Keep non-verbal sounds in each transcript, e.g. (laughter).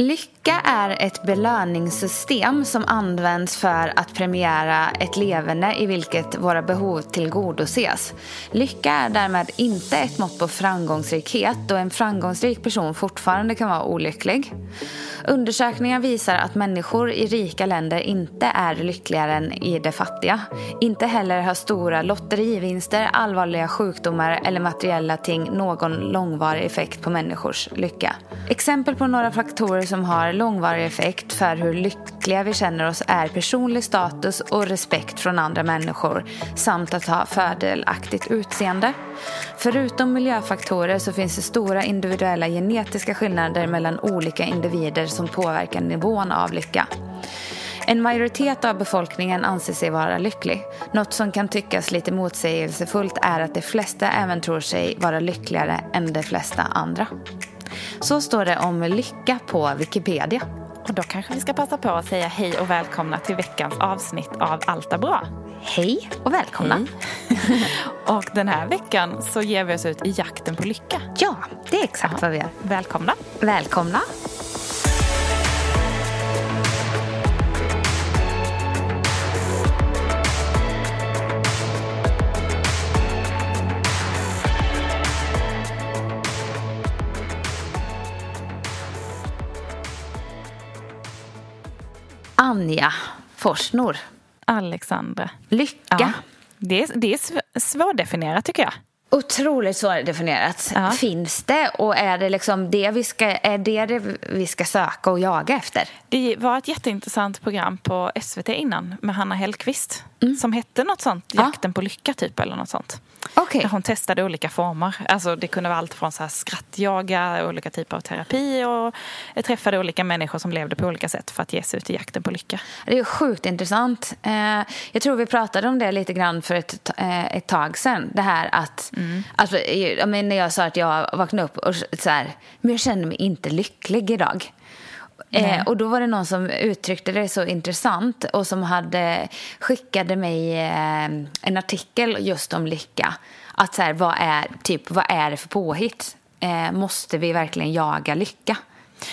Lycka är ett belöningssystem som används för att premiera ett leverne i vilket våra behov tillgodoses. Lycka är därmed inte ett mått på framgångsrikhet då en framgångsrik person fortfarande kan vara olycklig. Undersökningar visar att människor i rika länder inte är lyckligare än i de fattiga. Inte heller har stora lotterivinster, allvarliga sjukdomar eller materiella ting någon långvarig effekt på människors lycka. Exempel på några faktorer som har långvarig effekt för hur lyckliga vi känner oss är personlig status och respekt från andra människor samt att ha fördelaktigt utseende. Förutom miljöfaktorer så finns det stora individuella genetiska skillnader mellan olika individer som påverkar nivån av lycka. En majoritet av befolkningen anser sig vara lycklig. Något som kan tyckas lite motsägelsefullt är att de flesta även tror sig vara lyckligare än de flesta andra. Så står det om lycka på Wikipedia. Och då kanske vi ska passa på att säga hej och välkomna till veckans avsnitt av Allt är bra. Hej och välkomna. Hej. (laughs) och den här veckan så ger vi oss ut i jakten på lycka. Ja, det är exakt ja. vad vi gör. Välkomna. Välkomna. Anja Forsnor. Alexandra. Lycka. Ja, det, är, det är svårdefinierat tycker jag. Otroligt svårdefinierat. Ja. Finns det och är det liksom det vi ska, är det, det vi ska söka och jaga efter? Det var ett jätteintressant program på SVT innan med Hanna Hellqvist mm. som hette något sånt, Jakten ja. på lycka typ eller något sånt. Okay. Där hon testade olika former. Alltså det kunde vara allt från så här skrattjaga, olika typer av terapi och jag träffade olika människor som levde på olika sätt för att ge sig ut i jakten på lycka. Det är sjukt intressant. Eh, jag tror vi pratade om det lite grann för ett, eh, ett tag sedan. Det här att, mm. alltså, när jag sa att jag vaknade upp och så här, men jag känner mig inte lycklig idag. Eh, och då var det någon som uttryckte det så intressant och som hade skickade mig eh, en artikel just om lycka. Att så här, vad är, typ, vad är det för påhitt? Eh, måste vi verkligen jaga lycka?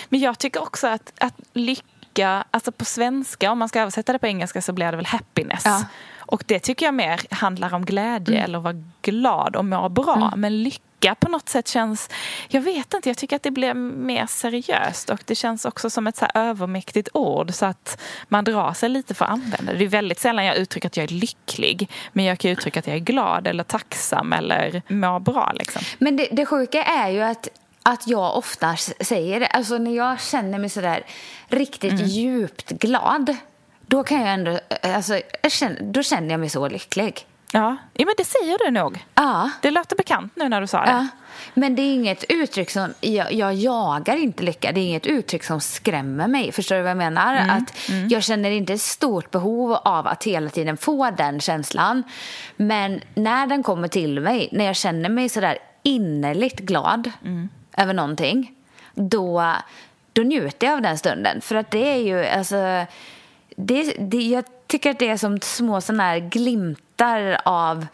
Men jag tycker också att, att lycka, alltså på svenska, om man ska översätta det på engelska så blir det väl happiness. Ja. Och det tycker jag mer handlar om glädje mm. eller vara glad och må bra. Mm. Men lycka på något sätt känns... Jag vet inte, jag tycker att det blir mer seriöst och det känns också som ett så övermäktigt ord så att man drar sig lite för att använda det. Det är väldigt sällan jag uttrycker att jag är lycklig men jag kan uttrycka att jag är glad eller tacksam eller mår bra. Liksom. Men det, det sjuka är ju att att jag ofta säger det. Alltså när jag känner mig sådär riktigt mm. djupt glad då kan jag ändå, alltså, jag känner, då känner jag mig så lycklig. Ja. ja, men det säger du nog. Ja. Det låter bekant nu när du sa det. Ja. Men det är inget uttryck som, jag, jag jagar inte lycka, det är inget uttryck som skrämmer mig. Förstår du vad jag menar? Mm. Att mm. Jag känner inte ett stort behov av att hela tiden få den känslan. Men när den kommer till mig, när jag känner mig sådär innerligt glad mm. över någonting, då, då njuter jag av den stunden. För att det är ju, alltså, det, det, jag tycker att det är som små sådana här glimtar av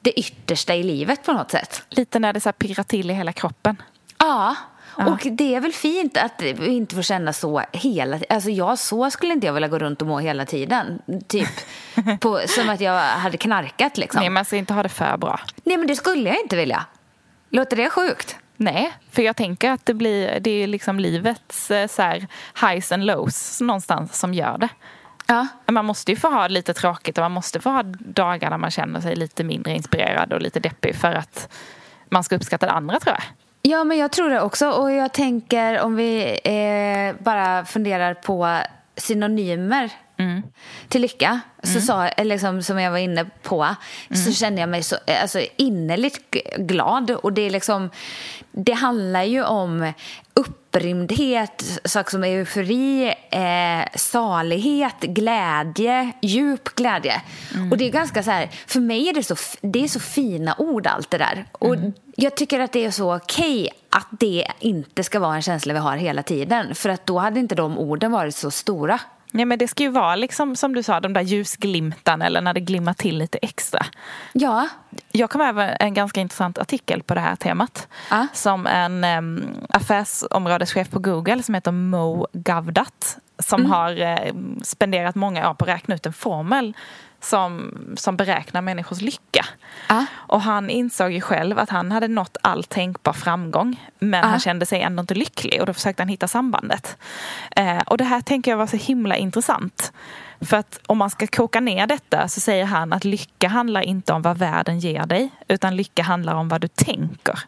det yttersta i livet på något sätt. Lite när det så pirrar till i hela kroppen. Ja, Ja. Och det är väl fint att vi inte får känna så hela tiden. Alltså jag, så skulle inte jag vilja gå runt och må hela tiden. Typ (laughs) på, som att jag hade knarkat liksom. Nej, man ska inte ha det för bra. Nej, men det skulle jag inte vilja. Låter det sjukt? Nej, för jag tänker att det, blir, det är liksom livets eh, så här, highs and lows någonstans som gör det. Ja. Man måste ju få ha lite tråkigt och man måste få ha dagar där man känner sig lite mindre inspirerad och lite deppig för att man ska uppskatta det andra tror jag. Ja, men jag tror det också. Och jag tänker om vi eh, bara funderar på synonymer mm. till lycka, så mm. sa, liksom, som jag var inne på, mm. så kände jag mig så alltså, innerligt glad. Och det, är liksom, det handlar ju om upprymdhet, saker som eufori, eh, salighet, glädje, djup glädje. Mm. Och det är ganska så här, för mig är det så, det är så fina ord allt det där. Och mm. jag tycker att det är så okej okay att det inte ska vara en känsla vi har hela tiden. För att då hade inte de orden varit så stora. Nej, men det ska ju vara liksom, som du sa, de där ljusglimtarna eller när det glimmar till lite extra. Ja. Jag kom över en ganska intressant artikel på det här temat. Ah. Som en um, affärsområdeschef på Google som heter Mo Gavdat. Som mm. har uh, spenderat många år på att räkna ut en formel som, som beräknar människors lycka. Ah. Och han insåg ju själv att han hade nått all tänkbar framgång men ah. han kände sig ändå inte lycklig och då försökte han hitta sambandet. Eh, och det här tänker jag var så himla intressant. För att om man ska koka ner detta så säger han att lycka handlar inte om vad världen ger dig utan lycka handlar om vad du tänker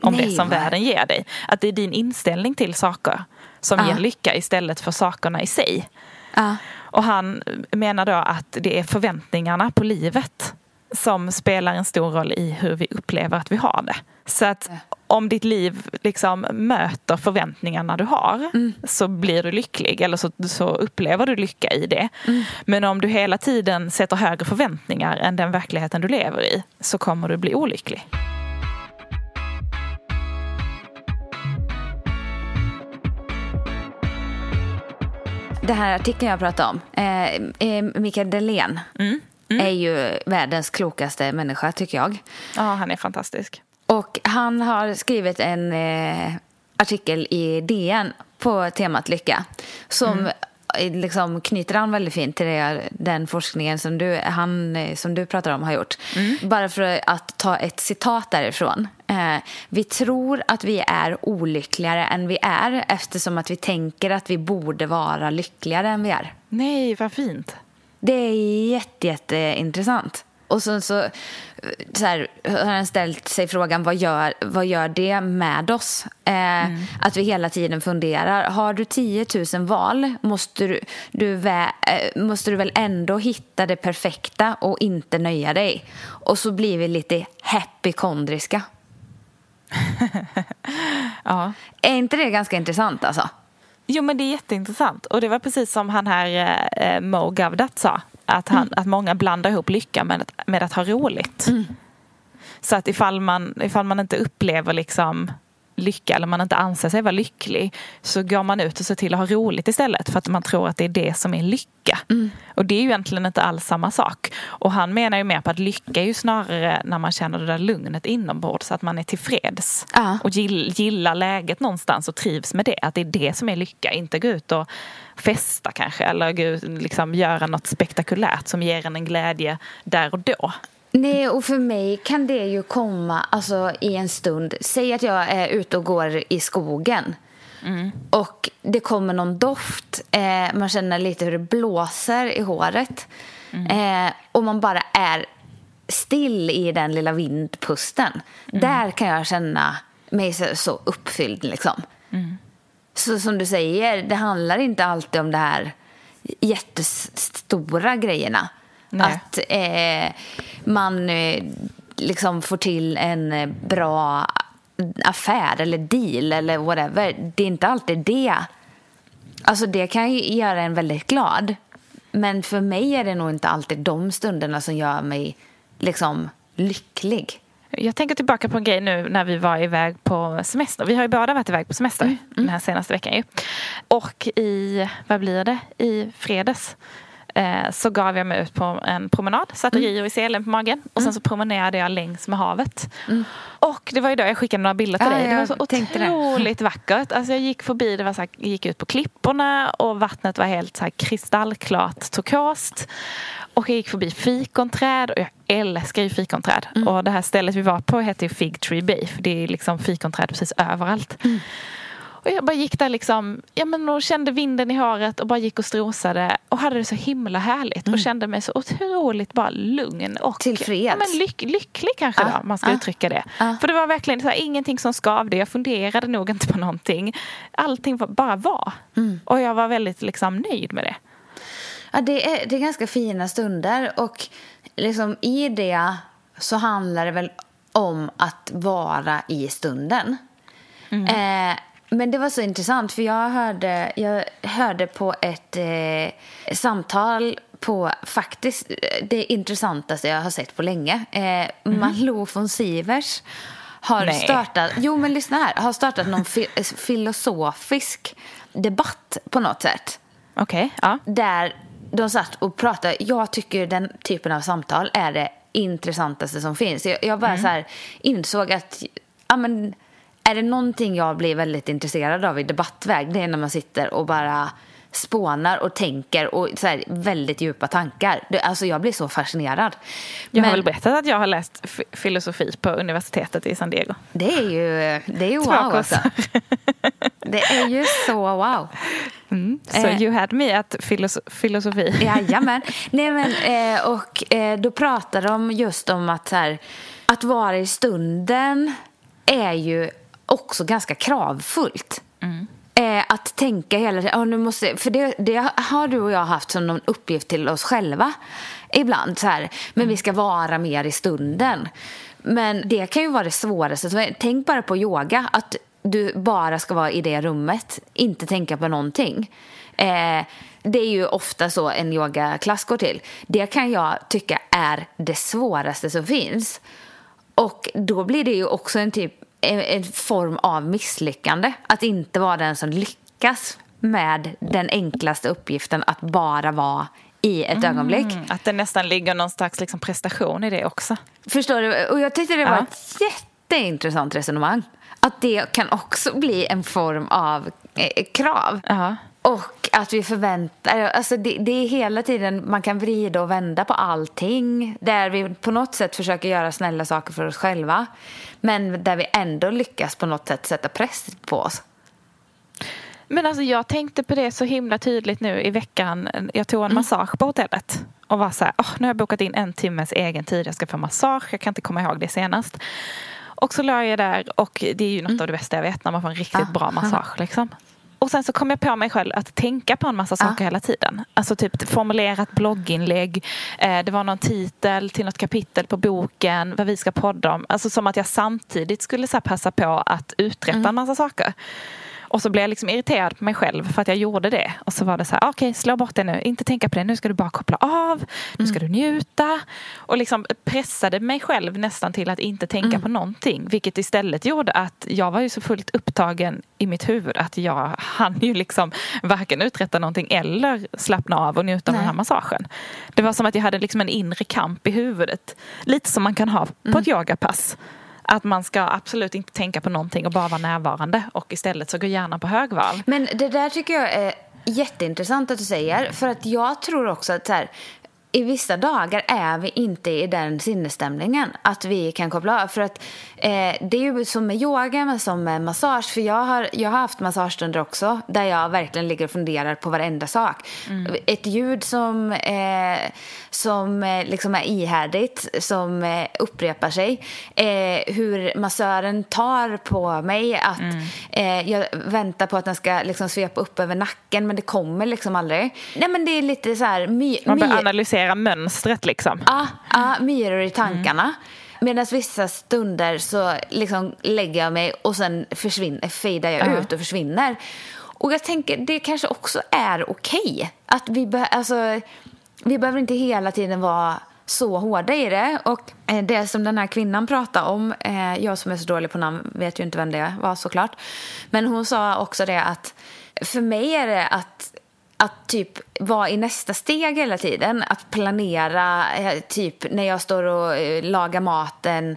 om Nej, det som va? världen ger dig. Att det är din inställning till saker som ah. ger lycka istället för sakerna i sig. Ah. Och han menar då att det är förväntningarna på livet som spelar en stor roll i hur vi upplever att vi har det. Så att om ditt liv liksom möter förväntningarna du har mm. så blir du lycklig eller så, så upplever du lycka i det. Mm. Men om du hela tiden sätter högre förväntningar än den verkligheten du lever i så kommer du bli olycklig. Den här artikeln jag pratade om, eh, eh, Mikael Delén mm. Mm. är ju världens klokaste människa tycker jag. Ja, han är fantastisk. Och han har skrivit en eh, artikel i DN på temat lycka som mm liksom knyter an väldigt fint till det, den forskningen som du, han, som du pratar om har gjort. Mm. Bara för att ta ett citat därifrån. Eh, vi tror att vi är olyckligare än vi är eftersom att vi tänker att vi borde vara lyckligare än vi är. Nej, vad fint. Det är jätte, jätteintressant. Och så, så, så här, har han ställt sig frågan vad gör, vad gör det med oss? Eh, mm. Att vi hela tiden funderar. Har du 10 000 val måste du, du vä, eh, måste du väl ändå hitta det perfekta och inte nöja dig. Och så blir vi lite happykondriska. (laughs) ja. Är inte det ganska intressant alltså? Jo men det är jätteintressant. Och det var precis som han här eh, Mo Gavdat sa. Att, han, mm. att många blandar ihop lycka med, med att ha roligt. Mm. Så att ifall man, ifall man inte upplever liksom lycka eller man inte anser sig vara lycklig så går man ut och ser till att ha roligt istället för att man tror att det är det som är lycka. Mm. Och det är ju egentligen inte alls samma sak. Och han menar ju mer på att lycka är ju snarare när man känner det där lugnet inombords, så att man är tillfreds uh. och gillar läget någonstans och trivs med det. Att det är det som är lycka, inte gå ut och festa kanske eller gå ut, liksom göra något spektakulärt som ger en en glädje där och då. Nej, och för mig kan det ju komma alltså, i en stund. Säg att jag är ute och går i skogen. Mm. Och det kommer någon doft. Eh, man känner lite hur det blåser i håret. Mm. Eh, och man bara är still i den lilla vindpusten. Mm. Där kan jag känna mig så, så uppfylld. Liksom. Mm. Så som du säger, det handlar inte alltid om de här jättestora grejerna. Nej. Att eh, man eh, liksom får till en eh, bra affär eller deal eller whatever. Det är inte alltid det. Alltså det kan ju göra en väldigt glad. Men för mig är det nog inte alltid de stunderna som gör mig liksom lycklig. Jag tänker tillbaka på en grej nu när vi var iväg på semester. Vi har ju båda varit iväg på semester mm. Mm. den här senaste veckan ju. Och i, vad blir det, i fredags eh, så gav jag mig ut på en promenad, satte mm. Rio i selen på magen och sen mm. så promenerade jag längs med havet. Mm. Och det var ju då jag skickade några bilder till ja, dig. Det var så otroligt det. vackert. Alltså jag gick förbi, det var så här, gick ut på klipporna och vattnet var helt så här kristallklart turkost. Och jag gick förbi fikonträd och jag älskar ju fikonträd. Mm. Och det här stället vi var på heter ju Fig Tree Bay för det är liksom fikonträd precis överallt. Mm. Och jag bara gick där liksom, ja men och kände vinden i håret och bara gick och strosade och hade det så himla härligt mm. och kände mig så otroligt bara lugn och Tillfreds. Ja, men lyck, lycklig kanske ah, då, man ska ah, uttrycka det. Ah. För det var verkligen så här, ingenting som skavde, jag funderade nog inte på någonting. Allting var, bara var. Mm. Och jag var väldigt liksom nöjd med det. Ja, det är, det är ganska fina stunder och liksom i det så handlar det väl om att vara i stunden. Mm. Eh, men det var så intressant för jag hörde, jag hörde på ett eh, samtal på faktiskt det intressantaste jag har sett på länge. Eh, mm. Malou von Sivers har Nej. startat, jo men lyssna här, har startat någon fi filosofisk debatt på något sätt. Okej, okay, ja. Där de satt och pratade, jag tycker den typen av samtal är det intressantaste som finns. Jag, jag bara mm. så här insåg att, ja men är det någonting jag blir väldigt intresserad av i debattväg, det är när man sitter och bara spånar och tänker och så här, väldigt djupa tankar. Alltså jag blir så fascinerad. Jag Men, har väl berättat att jag har läst filosofi på universitetet i San Diego. Det är ju, det är ju wow alltså. Det är ju så wow. Mm, så so eh, you had me at filos filosofi. Jajamän. Nej, men, eh, och eh, då pratar de just om att, här, att vara i stunden är ju också ganska kravfullt. Mm. Eh, att tänka hela tiden, oh, nu måste, för det, det, har du och jag haft som någon uppgift till oss själva ibland. Så här, men vi ska vara mer i stunden. Men det kan ju vara det svåraste. Så tänk bara på yoga, att du bara ska vara i det rummet, inte tänka på någonting. Eh, det är ju ofta så en yogaklass går till. Det kan jag tycka är det svåraste som finns. Och då blir det ju också en typ en form av misslyckande. Att inte vara den som lyckas med den enklaste uppgiften att bara vara i ett mm, ögonblick. Att det nästan ligger någon slags liksom prestation i det också. Förstår du? Och jag tyckte det var ja. ett jätteintressant resonemang. Att det kan också bli en form av eh, krav. Ja. Och att vi förväntar alltså det, det, är hela tiden man kan vrida och vända på allting. Där vi på något sätt försöker göra snälla saker för oss själva. Men där vi ändå lyckas på något sätt sätta press på oss. Men alltså jag tänkte på det så himla tydligt nu i veckan. Jag tog en mm. massage på hotellet. Och var så här, oh, nu har jag bokat in en timmes egen tid. Jag ska få massage. Jag kan inte komma ihåg det senast. Och så la jag där och det är ju något mm. av det bästa jag vet när man får en riktigt ah, bra massage. Liksom. Och sen så kom jag på mig själv att tänka på en massa saker hela tiden. Alltså typ formulera ett blogginlägg. Eh, det var någon titel till något kapitel på boken. Vad vi ska podda om. Alltså som att jag samtidigt skulle så passa på att uträtta mm. en massa saker. Och så blev jag liksom irriterad på mig själv för att jag gjorde det. Och så var det så här, okej okay, slå bort det nu, inte tänka på det, nu ska du bara koppla av, nu ska mm. du njuta. Och liksom pressade mig själv nästan till att inte tänka mm. på någonting. Vilket istället gjorde att jag var ju så fullt upptagen i mitt huvud att jag hann ju liksom varken uträtta någonting eller slappna av och njuta av den här massagen. Det var som att jag hade liksom en inre kamp i huvudet. Lite som man kan ha på mm. ett yogapass. Att man ska absolut inte tänka på någonting och bara vara närvarande och istället så går hjärnan på högvarv. Men det där tycker jag är jätteintressant att du säger. För att jag tror också att så här, i vissa dagar är vi inte i den sinnesstämningen att vi kan koppla av. För att eh, det är ju som med yoga men som med massage. För jag har, jag har haft massagestunder också där jag verkligen ligger och funderar på varenda sak. Mm. Ett ljud som, eh, som eh, liksom är ihärdigt, som eh, upprepar sig. Eh, hur massören tar på mig. Att mm. Eh, jag väntar på att den ska liksom svepa upp över nacken men det kommer liksom aldrig. Nej men det är lite så här... My, Man bör analysera analysera mönstret liksom. Ja, ja myror i tankarna. Mm. Medan vissa stunder så liksom lägger jag mig och sen försvinner, fejdar jag uh. ut och försvinner. Och jag tänker det kanske också är okej. Okay. Att vi, be alltså, vi behöver inte hela tiden vara så hårda i det. Och eh, det som den här kvinnan pratade om, eh, jag som är så dålig på namn vet ju inte vem det var såklart. Men hon sa också det att för mig är det att att typ vara i nästa steg hela tiden. Att planera, eh, typ när jag står och eh, lagar maten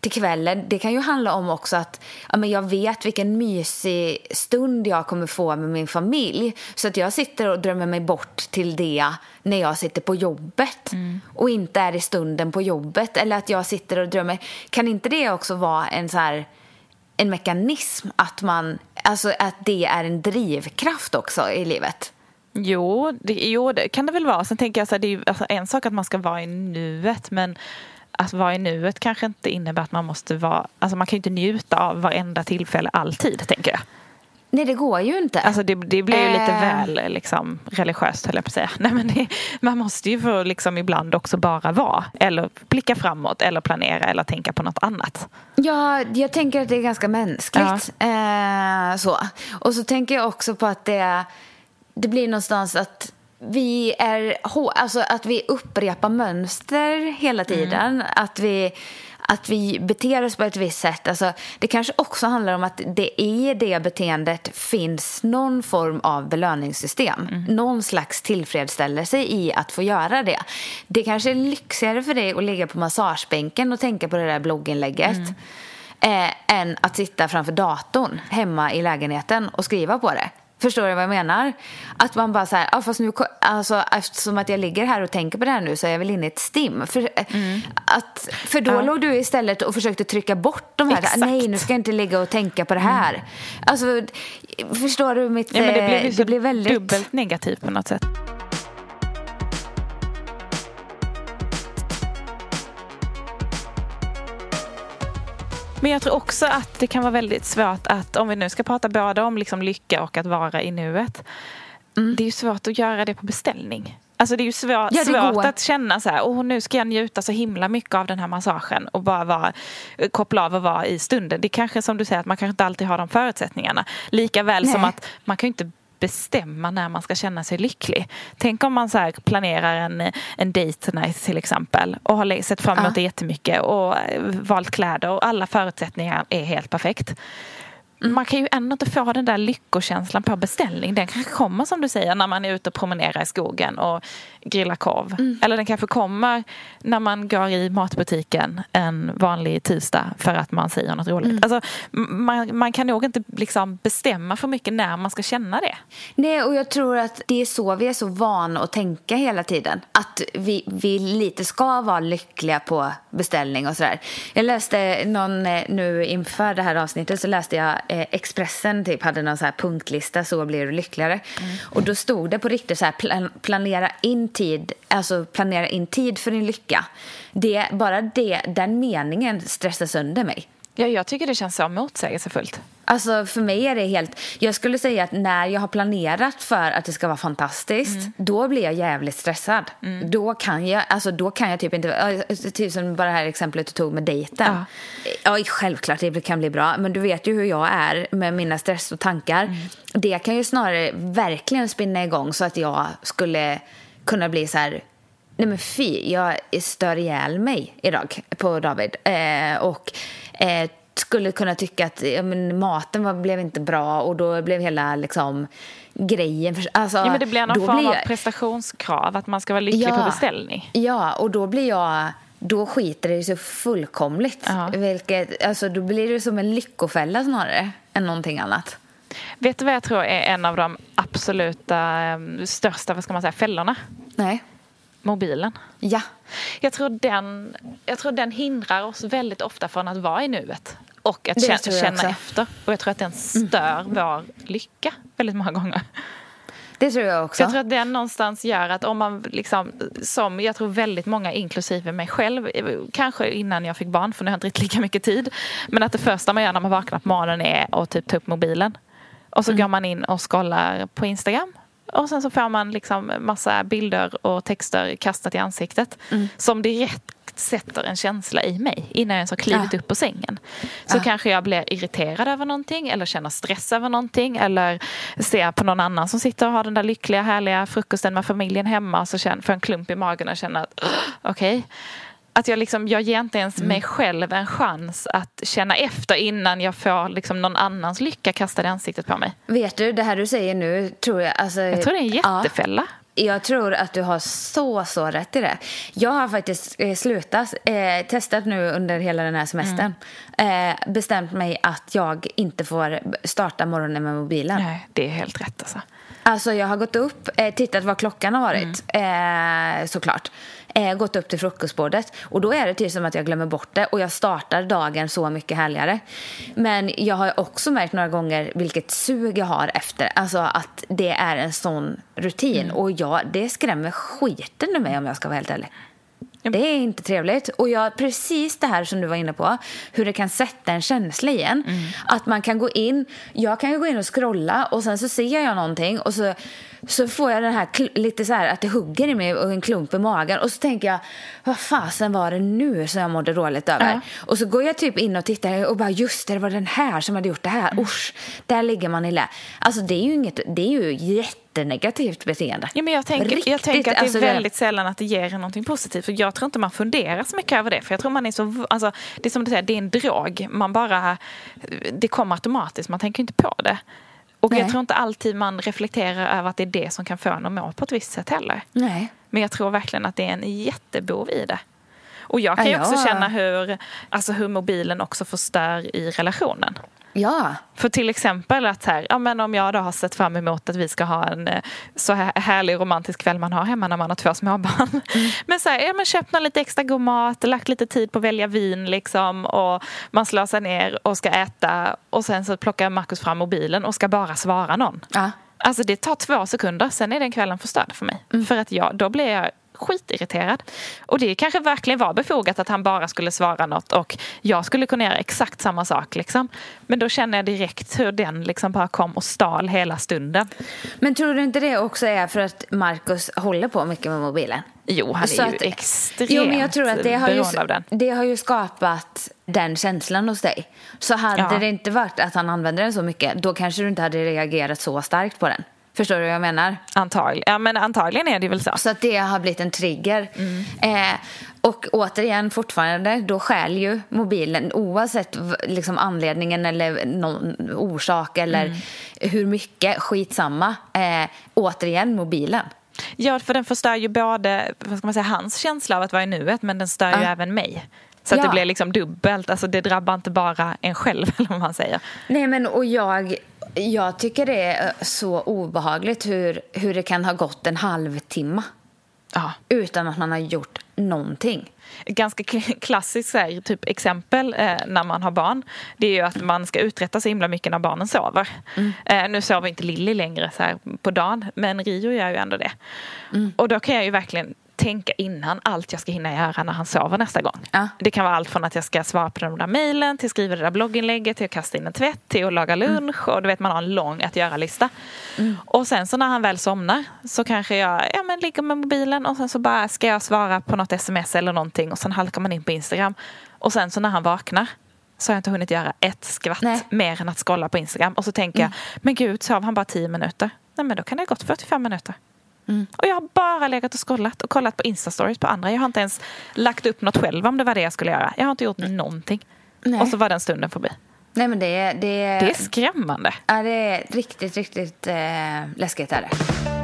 till kvällen. Det kan ju handla om också att ja, men jag vet vilken mysig stund jag kommer få med min familj. Så att jag sitter och drömmer mig bort till det när jag sitter på jobbet mm. och inte är i stunden på jobbet. Eller att jag sitter och drömmer. Kan inte det också vara en så här en mekanism att man, alltså att det är en drivkraft också i livet? Jo det, jo, det kan det väl vara. Sen tänker jag så här, det är alltså en sak att man ska vara i nuet men att vara i nuet kanske inte innebär att man måste vara, alltså man kan ju inte njuta av varenda tillfälle alltid tänker jag. Nej, det går ju inte. Alltså det, det blir ju lite Eh. väl liksom, religiöst höll jag på att säga. (laughs) Nej, men det, man måste ju få liksom ibland också bara vara. Eller blicka framåt eller planera eller tänka på något annat. Ja, jag tänker att det är ganska mänskligt. Eh, så. Och så tänker jag också på att det, det blir någonstans att vi är alltså att vi upprepar mönster hela tiden. Att vi att vi beter oss på ett visst sätt. Alltså, det kanske också handlar om att det i det beteendet finns någon form av belöningssystem. Någon slags tillfredsställelse i att få göra det. Det kanske är lyxigare för dig att ligga på massagebänken och tänka på det där blogginlägget eh, än att sitta framför datorn hemma i lägenheten och skriva på det. Förstår du vad jag menar? Att man bara så här, ah, fast nu, alltså, eftersom att jag ligger här och tänker på det här nu så är jag väl inne i ett stim. För, eh, att, för då Ja. låg du istället och försökte trycka bort de här, Exakt. nej nu ska jag inte ligga och tänka på det här. Alltså, förstår du mitt, Ja, men det blir, eh, det blir väldigt... dubbelt negativt på något sätt. Men jag tror också att det kan vara väldigt svårt att, om vi nu ska prata både om liksom lycka och att vara i nuet. Det är ju svårt att göra det på beställning. Alltså det är ju svårt, Ja, det svårt går. att känna så här, åh nu ska jag njuta så himla mycket av den här massagen och bara vara, koppla av och vara i stunden. Det är kanske som du säger att man kanske inte alltid har de förutsättningarna. Lika väl som Nej. att man kan ju inte bestämma när man ska känna sig lycklig. Tänk om man så planerar en, en date night till exempel och har sett fram emot Ja. det jättemycket och eh, valt kläder och alla förutsättningar är helt perfekt. Man kan ju ändå inte få den där lyckokänslan på beställning. Den kanske kommer som du säger när man är ute och promenerar i skogen och grillar korv. Eller den kanske kommer när man går i matbutiken en vanlig tisdag för att man säger något roligt. Alltså, m- man, man kan nog inte liksom bestämma för mycket när man ska känna det. Nej, och jag tror att det är så vi är så vana att tänka hela tiden. Att vi, vi lite ska vara lyckliga på beställning och sådär. Jag läste någon, eh, nu inför det här avsnittet så läste jag eh, Expressen typ hade någon så här punktlista, så blir du lyckligare. Och då stod det på riktigt så här, plan, planera in tid, alltså planera in tid för din lycka. Det, bara det, den meningen stressar sönder mig. Ja, jag tycker det känns så motsägelsefullt. Alltså för mig är det helt... Jag skulle säga att när jag har planerat för att det ska vara fantastiskt, Mm. då blir jag jävligt stressad. Då kan jag, alltså då kan jag typ inte... ja, Typ som bara det här exemplet du tog med dejten. Ja. självklart det kan bli bra, men du vet ju hur jag är med mina stress och tankar. Mm. Det kan ju snarare verkligen spinna igång så att jag skulle kunna bli så här... Nej men fy, jag stör ihjäl mig idag på David. Eh, och eh, skulle kunna tycka att ja, men maten var, blev inte bra och då blev hela liksom grejen... För, alltså, Ja, men det blir någon form blir av jag- prestationskrav, att man ska vara lycklig på beställning. Ja, och då blir jag... Då skiter det så fullkomligt. Ja. Vilket, alltså, då blir det som en lyckofälla snarare än någonting annat. Vet du vad jag tror är en av de absoluta eh, största vad ska man säga, fällorna? Nej. Mobilen. Ja. Jag tror, den, jag tror den hindrar oss väldigt ofta från att vara i nuet. Och att känna, känna efter. Och jag tror att den stör vår lycka väldigt många gånger. Det tror jag också. Jag tror att den någonstans gör att om man liksom, som jag tror väldigt många, inklusive mig själv, kanske innan jag fick barn, för nu har jag inte riktigt lika mycket tid, men att det första man gör när man vaknar på morgonen är att typ ta upp mobilen. Och så går man in och scrollar på Instagram. Och sen så får man liksom massa bilder och texter kastat i ansiktet. Som direkt sätter en känsla i mig innan jag ens har klivit Ja. upp på sängen. Så kanske jag blir irriterad över någonting eller känner stress över någonting eller ser på någon annan som sitter och har den där lyckliga härliga frukosten med familjen hemma och så får en klump i magen och känner att "Ugh, okej. Att jag, liksom, jag ger inte ens mig själv en chans att känna efter innan jag får liksom, någon annans lycka kastad i ansiktet på mig. Vet du, det här du säger nu tror jag... Alltså, Jag tror det är en ja. jättefälla. Jag tror att du har så, så rätt i det. Jag har faktiskt eh, slutat, eh, testat nu under hela den här semestern. Mm. Eh, bestämt mig att jag inte får starta morgonen med mobilen. Nej, det är helt rätt alltså. Alltså jag har gått upp, eh, tittat vad klockan har varit, eh, såklart. Eh, gått upp till frukostbordet och då är det typ som att jag glömmer bort det och jag startar dagen så mycket härligare. Men jag har också märkt några gånger vilket sug jag har efter, alltså att det är en sån rutin och jag, det skrämmer skiten ur mig om jag ska vara helt ärlig. Det är inte trevligt. Och jag, precis det här som du var inne på, hur det kan sätta en känsla igen. Mm. Att man kan gå in, jag kan gå in och scrolla och sen så ser jag någonting och så, så får jag den här lite så här att det hugger i mig och en klump i magen och så tänker jag, vad fasen var det nu som jag mådde dåligt över? Mm. Och så går jag typ in och tittar och bara, just det, det var den här som hade gjort det här. Mm. Usch, där ligger man illa. Alltså det är ju inget, det är ju jätte jättenegativt beteende. Ja, men jag, tänker, Riktigt, jag tänker att det är alltså väldigt det... sällan att det ger en någonting positivt. För jag tror inte man funderar så mycket över det. För jag tror man är så, alltså, det är som du säger, det är en drog. Man bara, det kommer automatiskt, man tänker inte på det. Och Nej. jag tror inte alltid man reflekterar över att det är det som kan få en att må på ett visst sätt heller. Nej. Men jag tror verkligen att det är en jättebov i det. Och jag kan ju också känna hur, alltså hur mobilen också förstör i relationen. Ja. För till exempel att här, ja, men om jag då har sett fram emot att vi ska ha en eh, så här härlig romantisk kväll man har hemma när man har två småbarn. Mm. (laughs) Men så här, ja, men köpt lite extra god mat, lagt lite tid på att välja vin liksom och man slår sig ner och ska äta och sen så plockar Markus fram mobilen och ska bara svara någon. Ja. Alltså det tar två sekunder, sen är den kvällen förstörd för mig. Mm. För att jag, då blir jag skitirriterad. Och det kanske verkligen var befogat att han bara skulle svara något och jag skulle kunna göra exakt samma sak. Liksom. Men då känner jag direkt hur den liksom bara kom och stal hela stunden. Men tror du inte det också är för att Markus håller på mycket med mobilen? Jo, han är Så ju att, extremt jo, men jag tror att det har ju, av den. Det har ju skapat den känslan hos dig. Så hade ja. det inte varit att han använder den så mycket, då kanske du inte hade reagerat så starkt på den. Förstår du vad jag menar? Antagligen, ja, men antagligen är det väl så. Så att det har blivit en trigger. Mm. Eh, och återigen, fortfarande, då skäl ju mobilen oavsett liksom, anledningen eller någon orsak eller mm. hur mycket, skitsamma. Eh, återigen, mobilen. Ja, för den förstör ju både vad ska man säga, hans känsla av att vara i nuet men den stör ja. ju även mig. Så att ja. det blir liksom dubbelt, alltså det drabbar inte bara en själv (laughs) eller vad man säger. Nej men och jag jag tycker det är så obehagligt hur, hur det kan ha gått en halvtimme ja. utan att man har gjort någonting. Ett ganska klassiskt här, typ exempel eh, när man har barn det är ju att man ska uträtta så himla mycket när barnen sover. Mm. Eh, nu sover inte Lilly längre så här på dagen men Rio gör ju ändå det. Mm. Och då kan jag ju verkligen tänka innan allt jag ska hinna göra när han sover nästa gång. Ja. Det kan vara allt från att jag ska svara på den där mejlen till skriva det där blogginlägget till att kasta in en tvätt till att laga lunch mm. och du vet man har en lång att göra-lista. Mm. Och sen så när han väl somnar så kanske jag ja, men ligger med mobilen och sen så bara ska jag svara på något sms eller någonting och sen halkar man in på Instagram. Och sen så när han vaknar så har jag inte hunnit göra ett skvatt Nej. mer än att scrolla på Instagram. Och så tänker mm. jag, men gud, sov han bara tio minuter? Nej men då kan det ha gått 45 minuter. Mm. Och jag har bara legat och scrollat och kollat på Insta-stories på andra. Jag har inte ens lagt upp något själv om det var det jag skulle göra. Jag har inte gjort mm. någonting. Nej. Och så var den stunden förbi. Nej, men det, det, det är skrämmande. Ja, det är riktigt, riktigt eh, läskigt. Är det.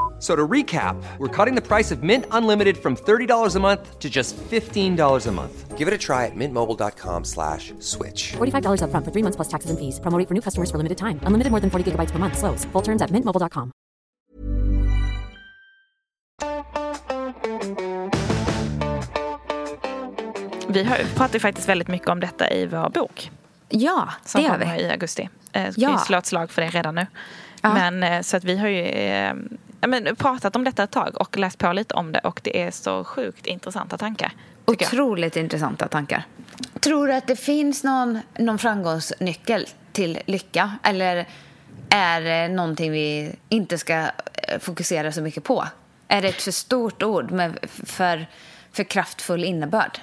So to recap, we're cutting the price of Mint Unlimited from $30 a month to just $15 a month. Give it a try at mintmobile.com slash switch. $45 up front for three months plus taxes and fees. Promoting for new customers for limited time. Unlimited more than 40 gigabytes per month. Slows. Full terms at mintmobile.com. Vi har, pratar faktiskt väldigt mycket om detta i vår bok. Ja, det gör vi. Som i augusti. Jag eh, kan ja. slå ett slag för det redan nu. Ja. Men, eh, så att vi har ju eh, men, pratat om detta ett tag och läst på lite om det och det är så sjukt intressanta tankar. Otroligt jag. intressanta tankar. Tror du att det finns någon, någon framgångsnyckel till lycka? Eller är det någonting vi inte ska eh, fokusera så mycket på? Är det ett för stort ord med för, för kraftfull innebörd?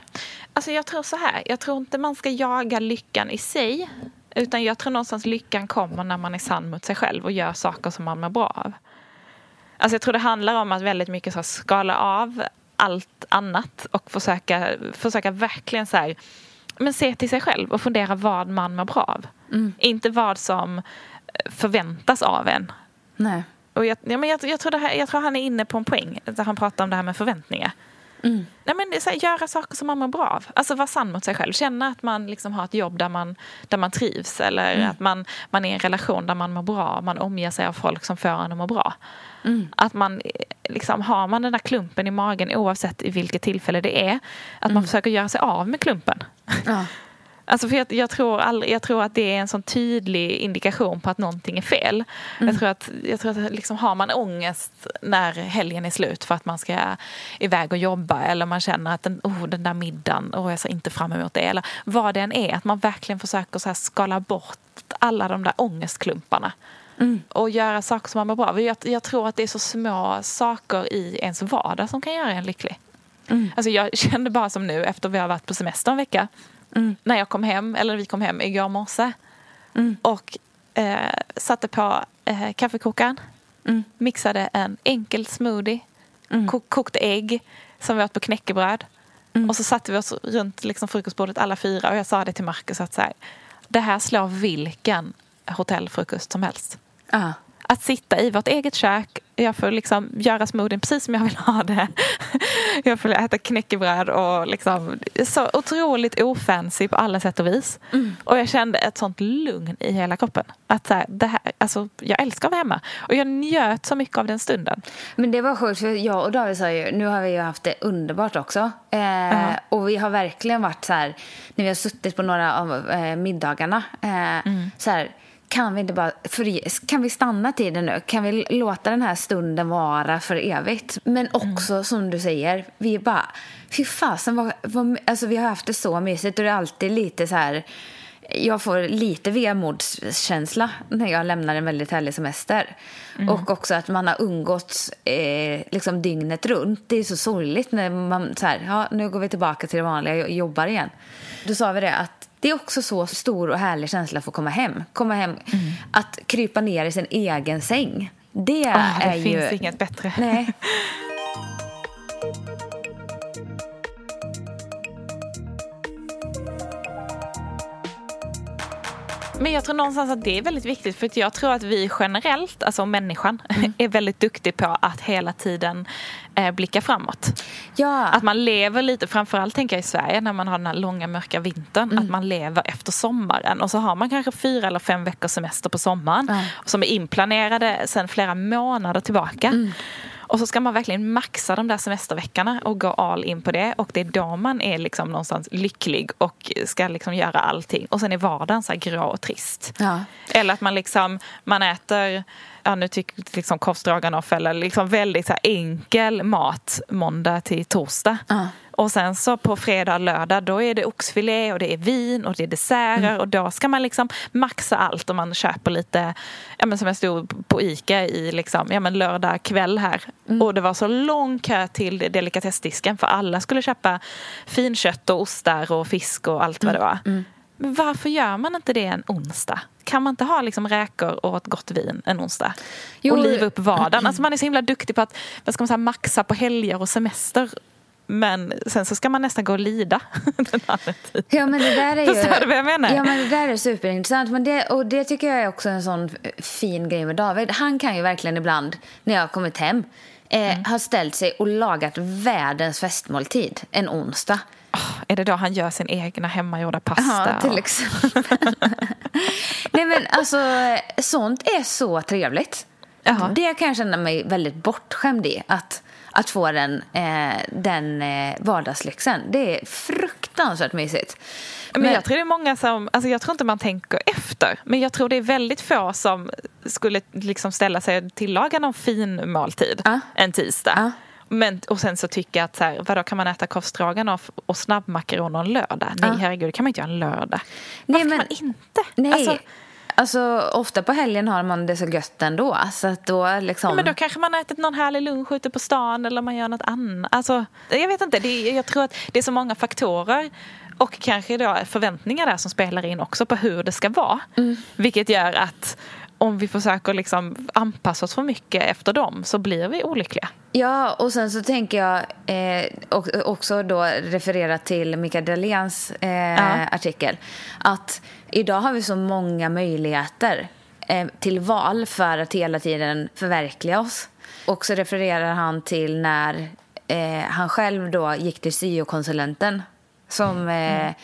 Alltså jag tror så här, jag tror inte man ska jaga lyckan i sig Utan jag tror någonstans lyckan kommer när man är sann mot sig själv och gör saker som man mår bra av. Alltså jag tror det handlar om att väldigt mycket så skala av allt annat och försöka, försöka verkligen så här, men se till sig själv och fundera vad man mår bra av. Mm. Inte vad som förväntas av en. Nej. Och jag, ja, men jag, jag, tror här, jag tror han är inne på en poäng där han pratar om det här med förväntningar. Mm. Nej, men så här, göra saker som man mår bra av. Alltså vara sann mot sig själv. Känna att man liksom har ett jobb där man, där man trivs. Eller mm. att man, man är i en relation där man mår bra. Man omger sig av folk som får en att må bra. Mm. Att man liksom, har man den där klumpen i magen oavsett i vilket tillfälle det är. Att man mm. försöker göra sig av med klumpen. Ja. (laughs) Alltså för jag, jag, tror all, jag tror att det är en sån tydlig indikation på att någonting är fel. Mm. Jag tror att, jag tror att liksom, har man ångest när helgen är slut för att man ska iväg och jobba eller man känner att den, oh, den där middagen, oh, jag ser inte fram emot det. Eller vad det än är, att man verkligen försöker så skala bort alla de där ångestklumparna. Mm. Och göra saker som man mår bra av. Jag, jag tror att det är så små saker i ens vardag som kan göra en lycklig. Mm. Alltså jag kände bara som nu efter vi har varit på semester en vecka Mm. När jag kom hem, eller vi kom hem igår morse. Mm. Och eh, satte på eh, kaffekokaren. Mm. Mixade en enkel smoothie. Mm. Kok kokte ägg som vi åt på knäckebröd. Mm. Och så satte vi oss runt liksom, frukostbordet alla fyra och jag sa det till Marcus att så här, det här slår vilken hotellfrukost som helst. Uh att sitta i vårt eget kök. Jag får liksom göra smoothien precis som jag vill ha det. (laughs) Jag får äta knäckebröd och liksom så otroligt ofancy på alla sätt och vis. Mm. Och jag kände ett sånt lugn i hela kroppen. Att så här, det här, alltså, jag älskar att vara hemma. Och jag njöt så mycket av den stunden. Men det var sjukt, för jag och David sa ju, nu har vi ju haft det underbart också. Eh, uh-huh. Och vi har verkligen varit så här, när vi har suttit på några av eh, middagarna. Eh, mm. så här, kan vi inte bara för, kan vi stanna tiden nu? Kan vi låta den här stunden vara för evigt? Men också mm. som du säger, vi är bara, fy fasen vad, vad, alltså vi har haft det så mysigt och det är alltid lite så här jag får lite vemodskänsla när jag lämnar en väldigt härlig semester. Mm. Och också att man har umgåtts eh, liksom dygnet runt. Det är så sorgligt när man så här, ja, nu går vi tillbaka till det vanliga och jobbar igen. Då sa vi det att det är också så stor och härlig känsla att komma hem. Komma hem, mm. att krypa ner i sin egen säng. Det, oh, det är ju... finns inget bättre. Nej. (laughs) Men jag tror någonstans att det är väldigt viktigt för jag tror att vi generellt, alltså människan, mm. (laughs) är väldigt duktig på att hela tiden eh, blicka framåt. Ja. Att man lever lite, framförallt tänker jag i Sverige när man har den här långa mörka vintern, mm. att man lever efter sommaren och så har man kanske fyra eller fem veckors semester på sommaren mm. som är inplanerade sedan flera månader tillbaka. Och så ska man verkligen maxa de där semesterveckorna och gå all in på det. Och det är då man är liksom någonstans lycklig och ska liksom göra allting. Och sen är vardagen så här grå och trist. Ja. Eller att man liksom, man äter ja, nu tycker liksom korvstroganoff eller liksom väldigt så enkel mat måndag till torsdag. Uh. Och sen så på fredag och lördag då är det oxfilé och det är vin och det är desserter mm. och då ska man liksom maxa allt och man köper lite, ja men som jag stod på Ica i liksom, ja men lördag kväll här mm. och det var så lång kö till delikatessdisken för alla skulle köpa finkött och ostar och fisk och allt vad det var. Mm. Men varför gör man inte det en onsdag? Kan man inte ha liksom räkor och ett gott vin en onsdag? Jo, och liva upp vardagen. (clears throat) Alltså man är så himla duktig på att vad ska man säga, maxa på helger och semester. Men sen så ska man nästan gå och lida (laughs) den andra tiden. Ja, men det där är ju... Förstår du vad jag menar? Ja, men det där är superintressant. Men det, och det tycker jag är också en sån fin grej med David. Han kan ju verkligen ibland, när jag har kommit hem, eh, mm. ha ställt sig och lagat världens festmåltid en onsdag. Oh, är det då han gör sin egna hemmagjorda pasta? Ja, till exempel. (laughs) Nej men alltså, sånt är så trevligt. Jaha. Det kan jag känna mig väldigt bortskämd i. Att, att få den, eh, den eh, vardagslyxen. Det är fruktansvärt mysigt. Men, men jag tror det är många som, alltså jag tror inte man tänker efter. Men jag tror det är väldigt få som skulle liksom ställa sig och tillaga någon fin måltid uh. en tisdag. Uh. Men, och sen så tycker jag att så här, vadå, kan man äta korvstroganoff och snabbmakaroner en lördag? Nej, ja. herregud, det kan man inte göra en lördag. Nej, Varför men, kan man inte? Nej. Alltså, alltså ofta på helgen har man det så gött ändå. Så att då liksom... Ja, men då kanske man har ätit någon härlig lunch ute på stan eller man gör något annat. Alltså, jag vet inte, det jag tror att det är så många faktorer och kanske då förväntningar där som spelar in också på hur det ska vara. Mm. Vilket gör att om vi försöker liksom anpassa oss för mycket efter dem så blir vi olyckliga. Ja, och sen så tänker jag eh, också då referera till Mikael Dahléns eh, ja. artikel. Att idag har vi så många möjligheter eh, till val för att hela tiden förverkliga oss. Och så refererar han till när eh, han själv då gick till syokonsulenten som mm.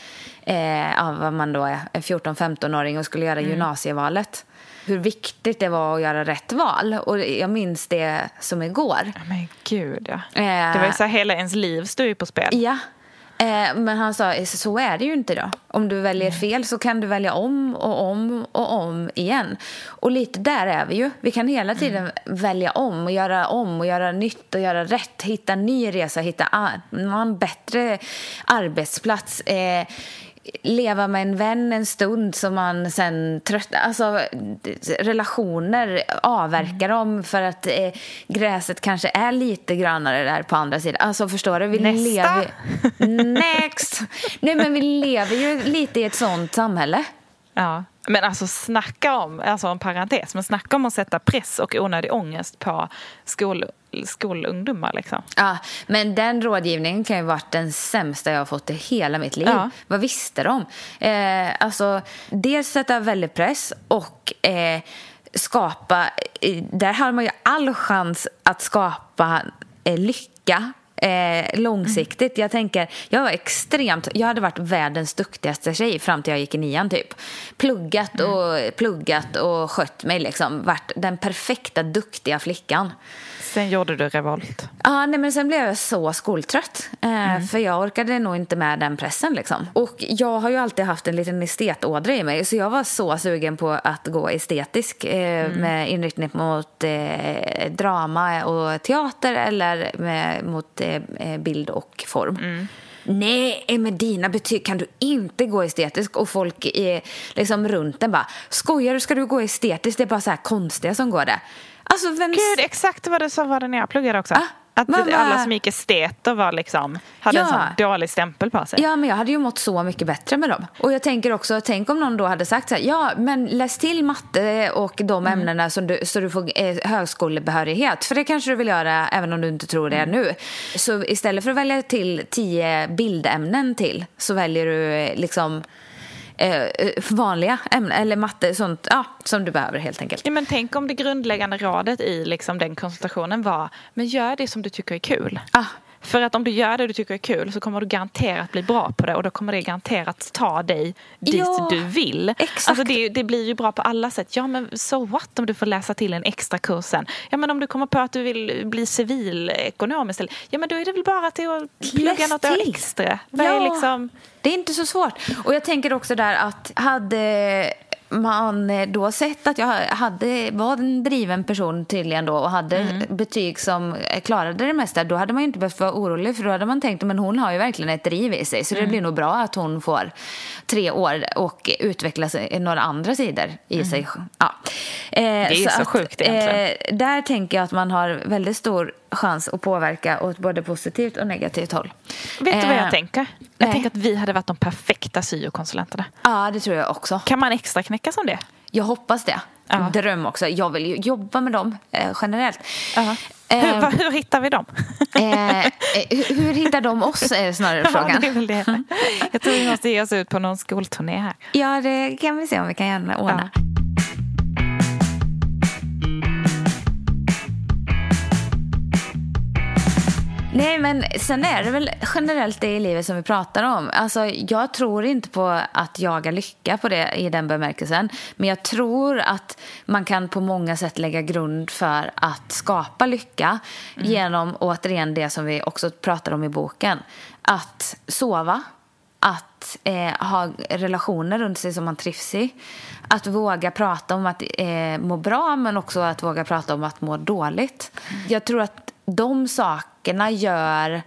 eh, eh, man då är 14-15-åring och skulle göra mm. gymnasievalet hur viktigt det var att göra rätt val. Och jag minns det som igår. Men gud, ja. Eh, det var ju så här, hela ens liv stod ju på spel. Ja. Eh, men han sa, så är det ju inte då. Om du väljer fel så kan du välja om och om och om igen. Och lite där är vi ju. Vi kan hela tiden mm. välja om och göra om och göra nytt och göra rätt. Hitta en ny resa, hitta en bättre arbetsplats. Eh, leva med en vän en stund som man sen tröttnar... Alltså, relationer avverkar mm. dem för att eh, gräset kanske är lite grönare där på andra sidan. Alltså, förstår du? Vi Nästa! Lever, (laughs) next! Nej, men vi lever ju lite i ett sånt samhälle. Ja. Men alltså snacka om, alltså en parentes, men snacka om att sätta press och onödig ångest på skol, skolungdomar liksom. Ja, men den rådgivningen kan ju varit den sämsta jag har fått i hela mitt liv. Ja. Vad visste de? Eh, alltså, dels sätta väldigt press och eh, skapa, eh, där har man ju all chans att skapa eh, lycka eh, långsiktigt. Jag tänker, jag var extremt, jag hade varit världens duktigaste tjej fram till jag gick i nian typ. Pluggat och mm. pluggat och skött mig liksom. Varit den perfekta duktiga flickan. Sen gjorde du revolt. Ja, nej, men sen blev jag så skoltrött. Eh, mm. För jag orkade nog inte med den pressen. Liksom. Och jag har ju alltid haft en liten estetådra i mig. Så jag var så sugen på att gå estetisk. Eh, mm. Med inriktning mot eh, drama och teater eller med, mot bild och form. Mm. Nej, med dina betyg kan du inte gå estetisk. Och folk är liksom runt en bara, skojar du, ska du gå estetiskt? Det är bara så här konstiga som går det. Alltså, vem... Gud, exakt vad det sa var det när jag pluggade också. Ah, att mamma... alla som gick esteter var liksom, hade ja. en sån dålig stämpel på sig. Ja, men jag hade ju mått så mycket bättre med dem. Och jag tänker också, tänk om någon då hade sagt så här, ja, men läs till matte och de mm. ämnena så du, så du får eh, högskolebehörighet. För det kanske du vill göra även om du inte tror det mm. nu. Så istället för att välja till tio bildämnen till så väljer du eh, liksom eh, vanliga ämnen, eller matte, sånt ja, som du behöver helt enkelt. Ja, men tänk om det grundläggande rådet i liksom, den konsultationen var, men gör det som du tycker är kul. Ah. För att om du gör det du tycker är kul så kommer du garanterat bli bra på det och då kommer det garanterat ta dig dit ja, du vill. Exakt. Alltså det, det, blir ju bra på alla sätt. Ja men so what om du får läsa till en extra kursen. Ja men om du kommer på att du vill bli civilekonomisk. Ja men då är det väl bara till att plugga något till. extra. Det, ja, är liksom... det är inte så svårt. Och jag tänker också där att hade man då sett att jag hade, var en driven person tydligen då och hade mm. betyg som klarade det mesta, då hade man inte behövt vara orolig för då hade man tänkt att hon har ju verkligen ett driv i sig så mm. det blir nog bra att hon får tre år och utveckla några andra sidor i mm. sig. Ja. Eh, det är så, så att, sjukt egentligen. Eh, där tänker jag att man har väldigt stor chans att påverka åt både positivt och negativt håll. Vet du vad jag eh, tänker? Jag nej. tänker att vi hade varit de perfekta syokonsulenterna. Ja, det tror jag också. Kan man extra knäcka som det? Jag hoppas det. Ja. Dröm också. Jag vill ju jobba med dem eh, generellt. Uh eh, hur, hur, hittar vi dem? Eh, eh, hur hittar de oss är (laughs) snarare ja, frågan. Det är det. Jag tror vi måste ge oss ut på någon skolturné här. Ja, det kan vi se om vi kan gärna ordna. Ja. Nej, men sen är det väl generellt det i livet som vi pratar om. Alltså, jag tror inte på att jaga lycka på det i den bemärkelsen. Men jag tror att man kan på många sätt lägga grund för att skapa lycka mm. genom återigen det som vi också pratar om i boken. Att sova, att eh, ha relationer runt sig som man trivs i. Att våga prata om att eh, må bra men också att våga prata om att må dåligt. Mm. Jag tror att de sakerna gör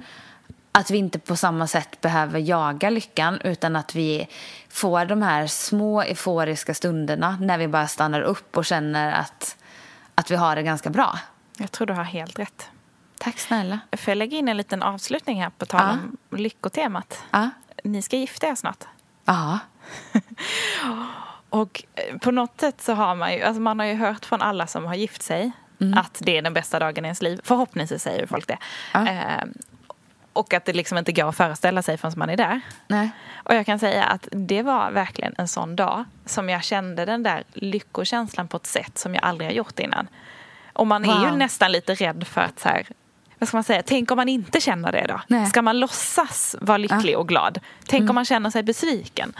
att vi inte på samma sätt behöver jaga lyckan utan att vi får de här små euforiska stunderna när vi bara stannar upp och känner att, att vi har det ganska bra. Jag tror du har helt rätt. Tack snälla. Får jag lägga in en liten avslutning här på tal Ja. om lyckotemat? Ja. Ni ska gifta er snart. Ja. (laughs) Och på något sätt så har man ju, alltså man har ju hört från alla som har gift sig att det är den bästa dagen i ens liv. Förhoppningsvis säger folk det. Ja. Eh, och att det liksom inte går att föreställa sig förrän man är där. Nej. Och jag kan säga att det var verkligen en sån dag som jag kände den där lyckokänslan på ett sätt som jag aldrig har gjort innan. Och man är ju Wow. nästan lite rädd för att så här, vad ska man säga, tänk om man inte känner det då? Nej. Ska man låtsas vara lycklig och glad? Tänk om man känner sig besviken?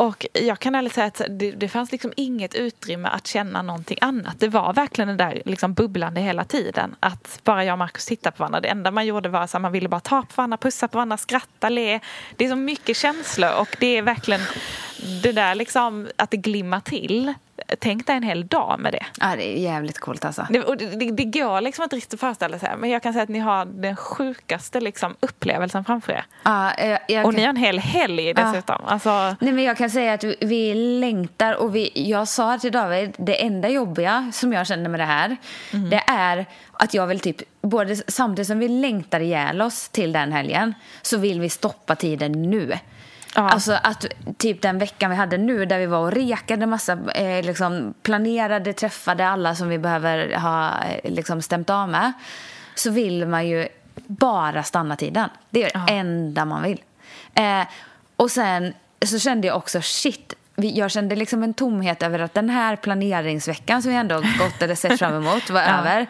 Och jag kan ärligt säga att det, det fanns liksom inget utrymme att känna någonting annat. Det var verkligen det där liksom bubblande hela tiden. Att bara jag och Markus tittade på varandra. Det enda man gjorde var att man ville bara ta på varandra, pussa på varandra, skratta, le. Det är så mycket känslor och det är verkligen det där liksom att det glimmar till. Tänk dig en hel dag med det. Ja, det är jävligt coolt alltså. Det, och det, det, det går liksom inte riktigt att föreställa sig. Men jag kan säga att ni har den sjukaste liksom, upplevelsen framför er. Ja, eh, jag Och kan- ni har en hel helg dessutom. Alltså, Nej, men jag kan säga att vi längtar och vi, jag sa till David, det enda jobbiga som jag känner med det här, Mm. det är att jag vill typ, både samtidigt som vi längtar ihjäl oss till den helgen, så vill vi stoppa tiden nu. Ja. Alltså att typ den veckan vi hade nu där vi var och rekade massa, eh, liksom planerade, träffade alla som vi behöver ha eh, liksom stämt av med. Så vill man ju bara stanna tiden. Det är det enda man vill. Eh, och sen så kände jag också shit. Jag kände liksom en tomhet över att den här planeringsveckan som vi ändå gått eller sett fram emot var (laughs) över.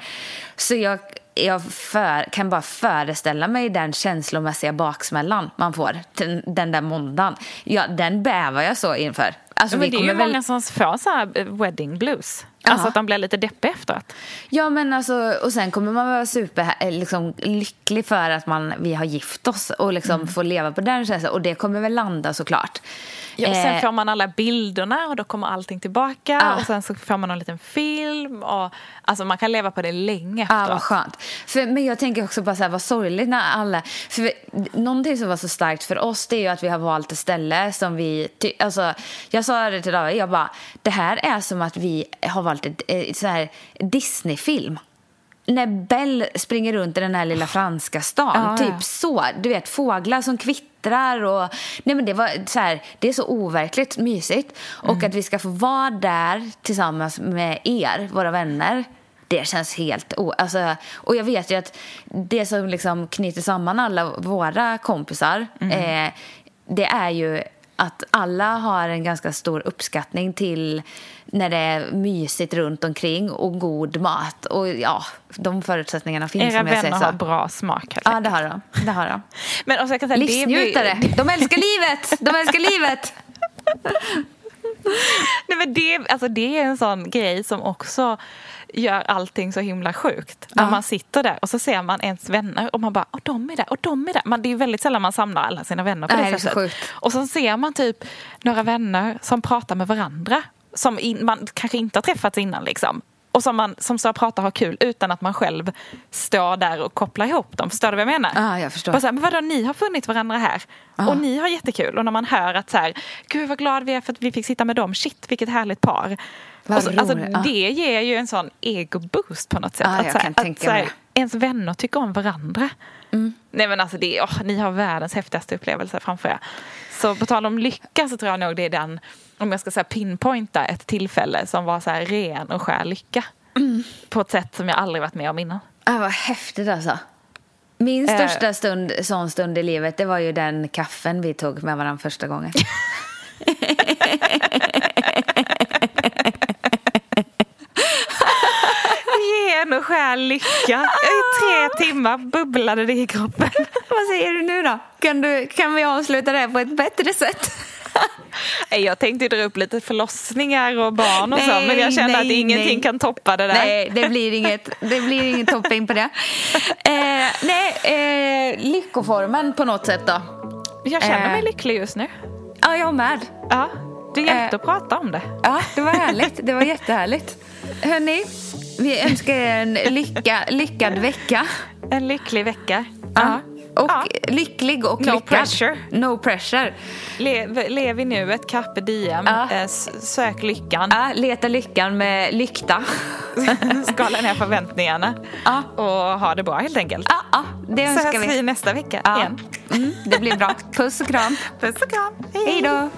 Så jag, jag för, kan bara föreställa mig den känslomässiga baksmällan man får den, den där måndagen. Ja, den bävar jag så inför. Alltså, men det är ju väl- många som får så här wedding blues. Alltså att de blir lite deppiga efteråt. Ja, men alltså, och sen kommer man vara super eh, liksom, lycklig för att man, vi har gift oss och liksom Mm. får leva på den känslan. Och det kommer väl landa såklart. Ja, och sen Eh, får man alla bilderna och då kommer allting tillbaka. Ja. Och sen så får man en liten film. Och, alltså man kan leva på det länge Ja, efteråt. vad skönt. För, men jag tänker också bara så här, vad sorgligt när alla... För vi, någonting som var så starkt för oss det är ju att vi har valt ett ställe som vi... Ty, alltså, jag sa det till David, jag bara, det här är som att vi har valt ett, ett så här Disney-film. När Belle springer runt i den här lilla franska stan. Ja, ja. typ så. Du vet, fåglar som kvittrar och... Nej men det var så här, det är så overkligt mysigt. Och Mm. att vi ska få vara där tillsammans med er, våra vänner. Det känns helt... O- alltså, och jag vet ju att det som liksom knyter samman alla våra kompisar Mm. eh, det är ju att alla har en ganska stor uppskattning till när det är mysigt runt omkring och god mat. Och ja, de förutsättningarna finns Era om jag säger vänner så. har bra smak. Ja, det har de. Det har de. Men och så jag kan säga, det blir- Livsnjutare. De älskar livet! De älskar livet! (laughs) (laughs) Nej, men det, alltså det är en sån grej som också gör allting så himla sjukt. Ja. man sitter där och så ser man ens vänner och man bara, och de är där, och de är där. Man, det är väldigt sällan man samlar alla sina vänner på Nej, det det är så sättet. sjukt. Och så ser man typ några vänner som pratar med varandra. Som in, man kanske inte har träffats innan liksom. Och som, man, som står och pratar och har kul utan att man själv står där och kopplar ihop dem. Förstår du vad jag menar? Ja, jag förstår. Bara så här, men vadå, ni har funnit varandra här. Och ni har jättekul. Och när man hör att så här, gud vad glad vi är för att vi fick sitta med dem. Shit, vilket härligt par. Så, alltså. Ja. Det ger ju en sån ego-boost på något sätt. Ja, att, jag så här, kan att, tänka så här. Ens vänner tycker om varandra. Nej men alltså, det, åh, ni har världens häftigaste upplevelse framför er. Så på tal om lycka så tror jag nog det är den, om jag ska säga pinpointa ett tillfälle som var så här ren och skär lycka. Mm. På ett sätt som jag aldrig varit med om innan. Ja, vad häftigt alltså. Min Eh. största stund, sån stund i livet det var ju den kaffen vi tog med varandra första gången. (laughs) (laughs) Ren och skär lycka. I tre timmar bubblade det i kroppen. (laughs) Vad säger du nu då? Kan, du, kan vi avsluta det här på ett bättre sätt? (laughs) Jag tänkte dra upp lite förlossningar och barn och så, Nej, men jag kände att nej, ingenting nej. kan toppa det där. Nej, det blir inget, det blir ingen (laughs) topping på det. Eh, nej, eh, lyckoformen på något sätt då. Jag känner mig Eh. lycklig just nu. Ja, jag med. Ja, det hjälpte Eh. att prata om det. Ja, det var härligt. Det var jättehärligt. Hörni, vi önskar er en lycka, lyckad vecka. En lycklig vecka. Ja. Och Ja. lycklig och No lyckad. pressure. No pressure. Lev, lev i nuet, carpe diem, Ja. eh, sök lyckan. Ja, leta lyckan med lykta. (laughs) Skala ner förväntningarna. Ja. Och ha det bra helt enkelt. Ja, ja, det Så önskar hörs vi vi. nästa vecka igen. Mm, det blir bra. Puss och kram. Puss och kram. Hej då.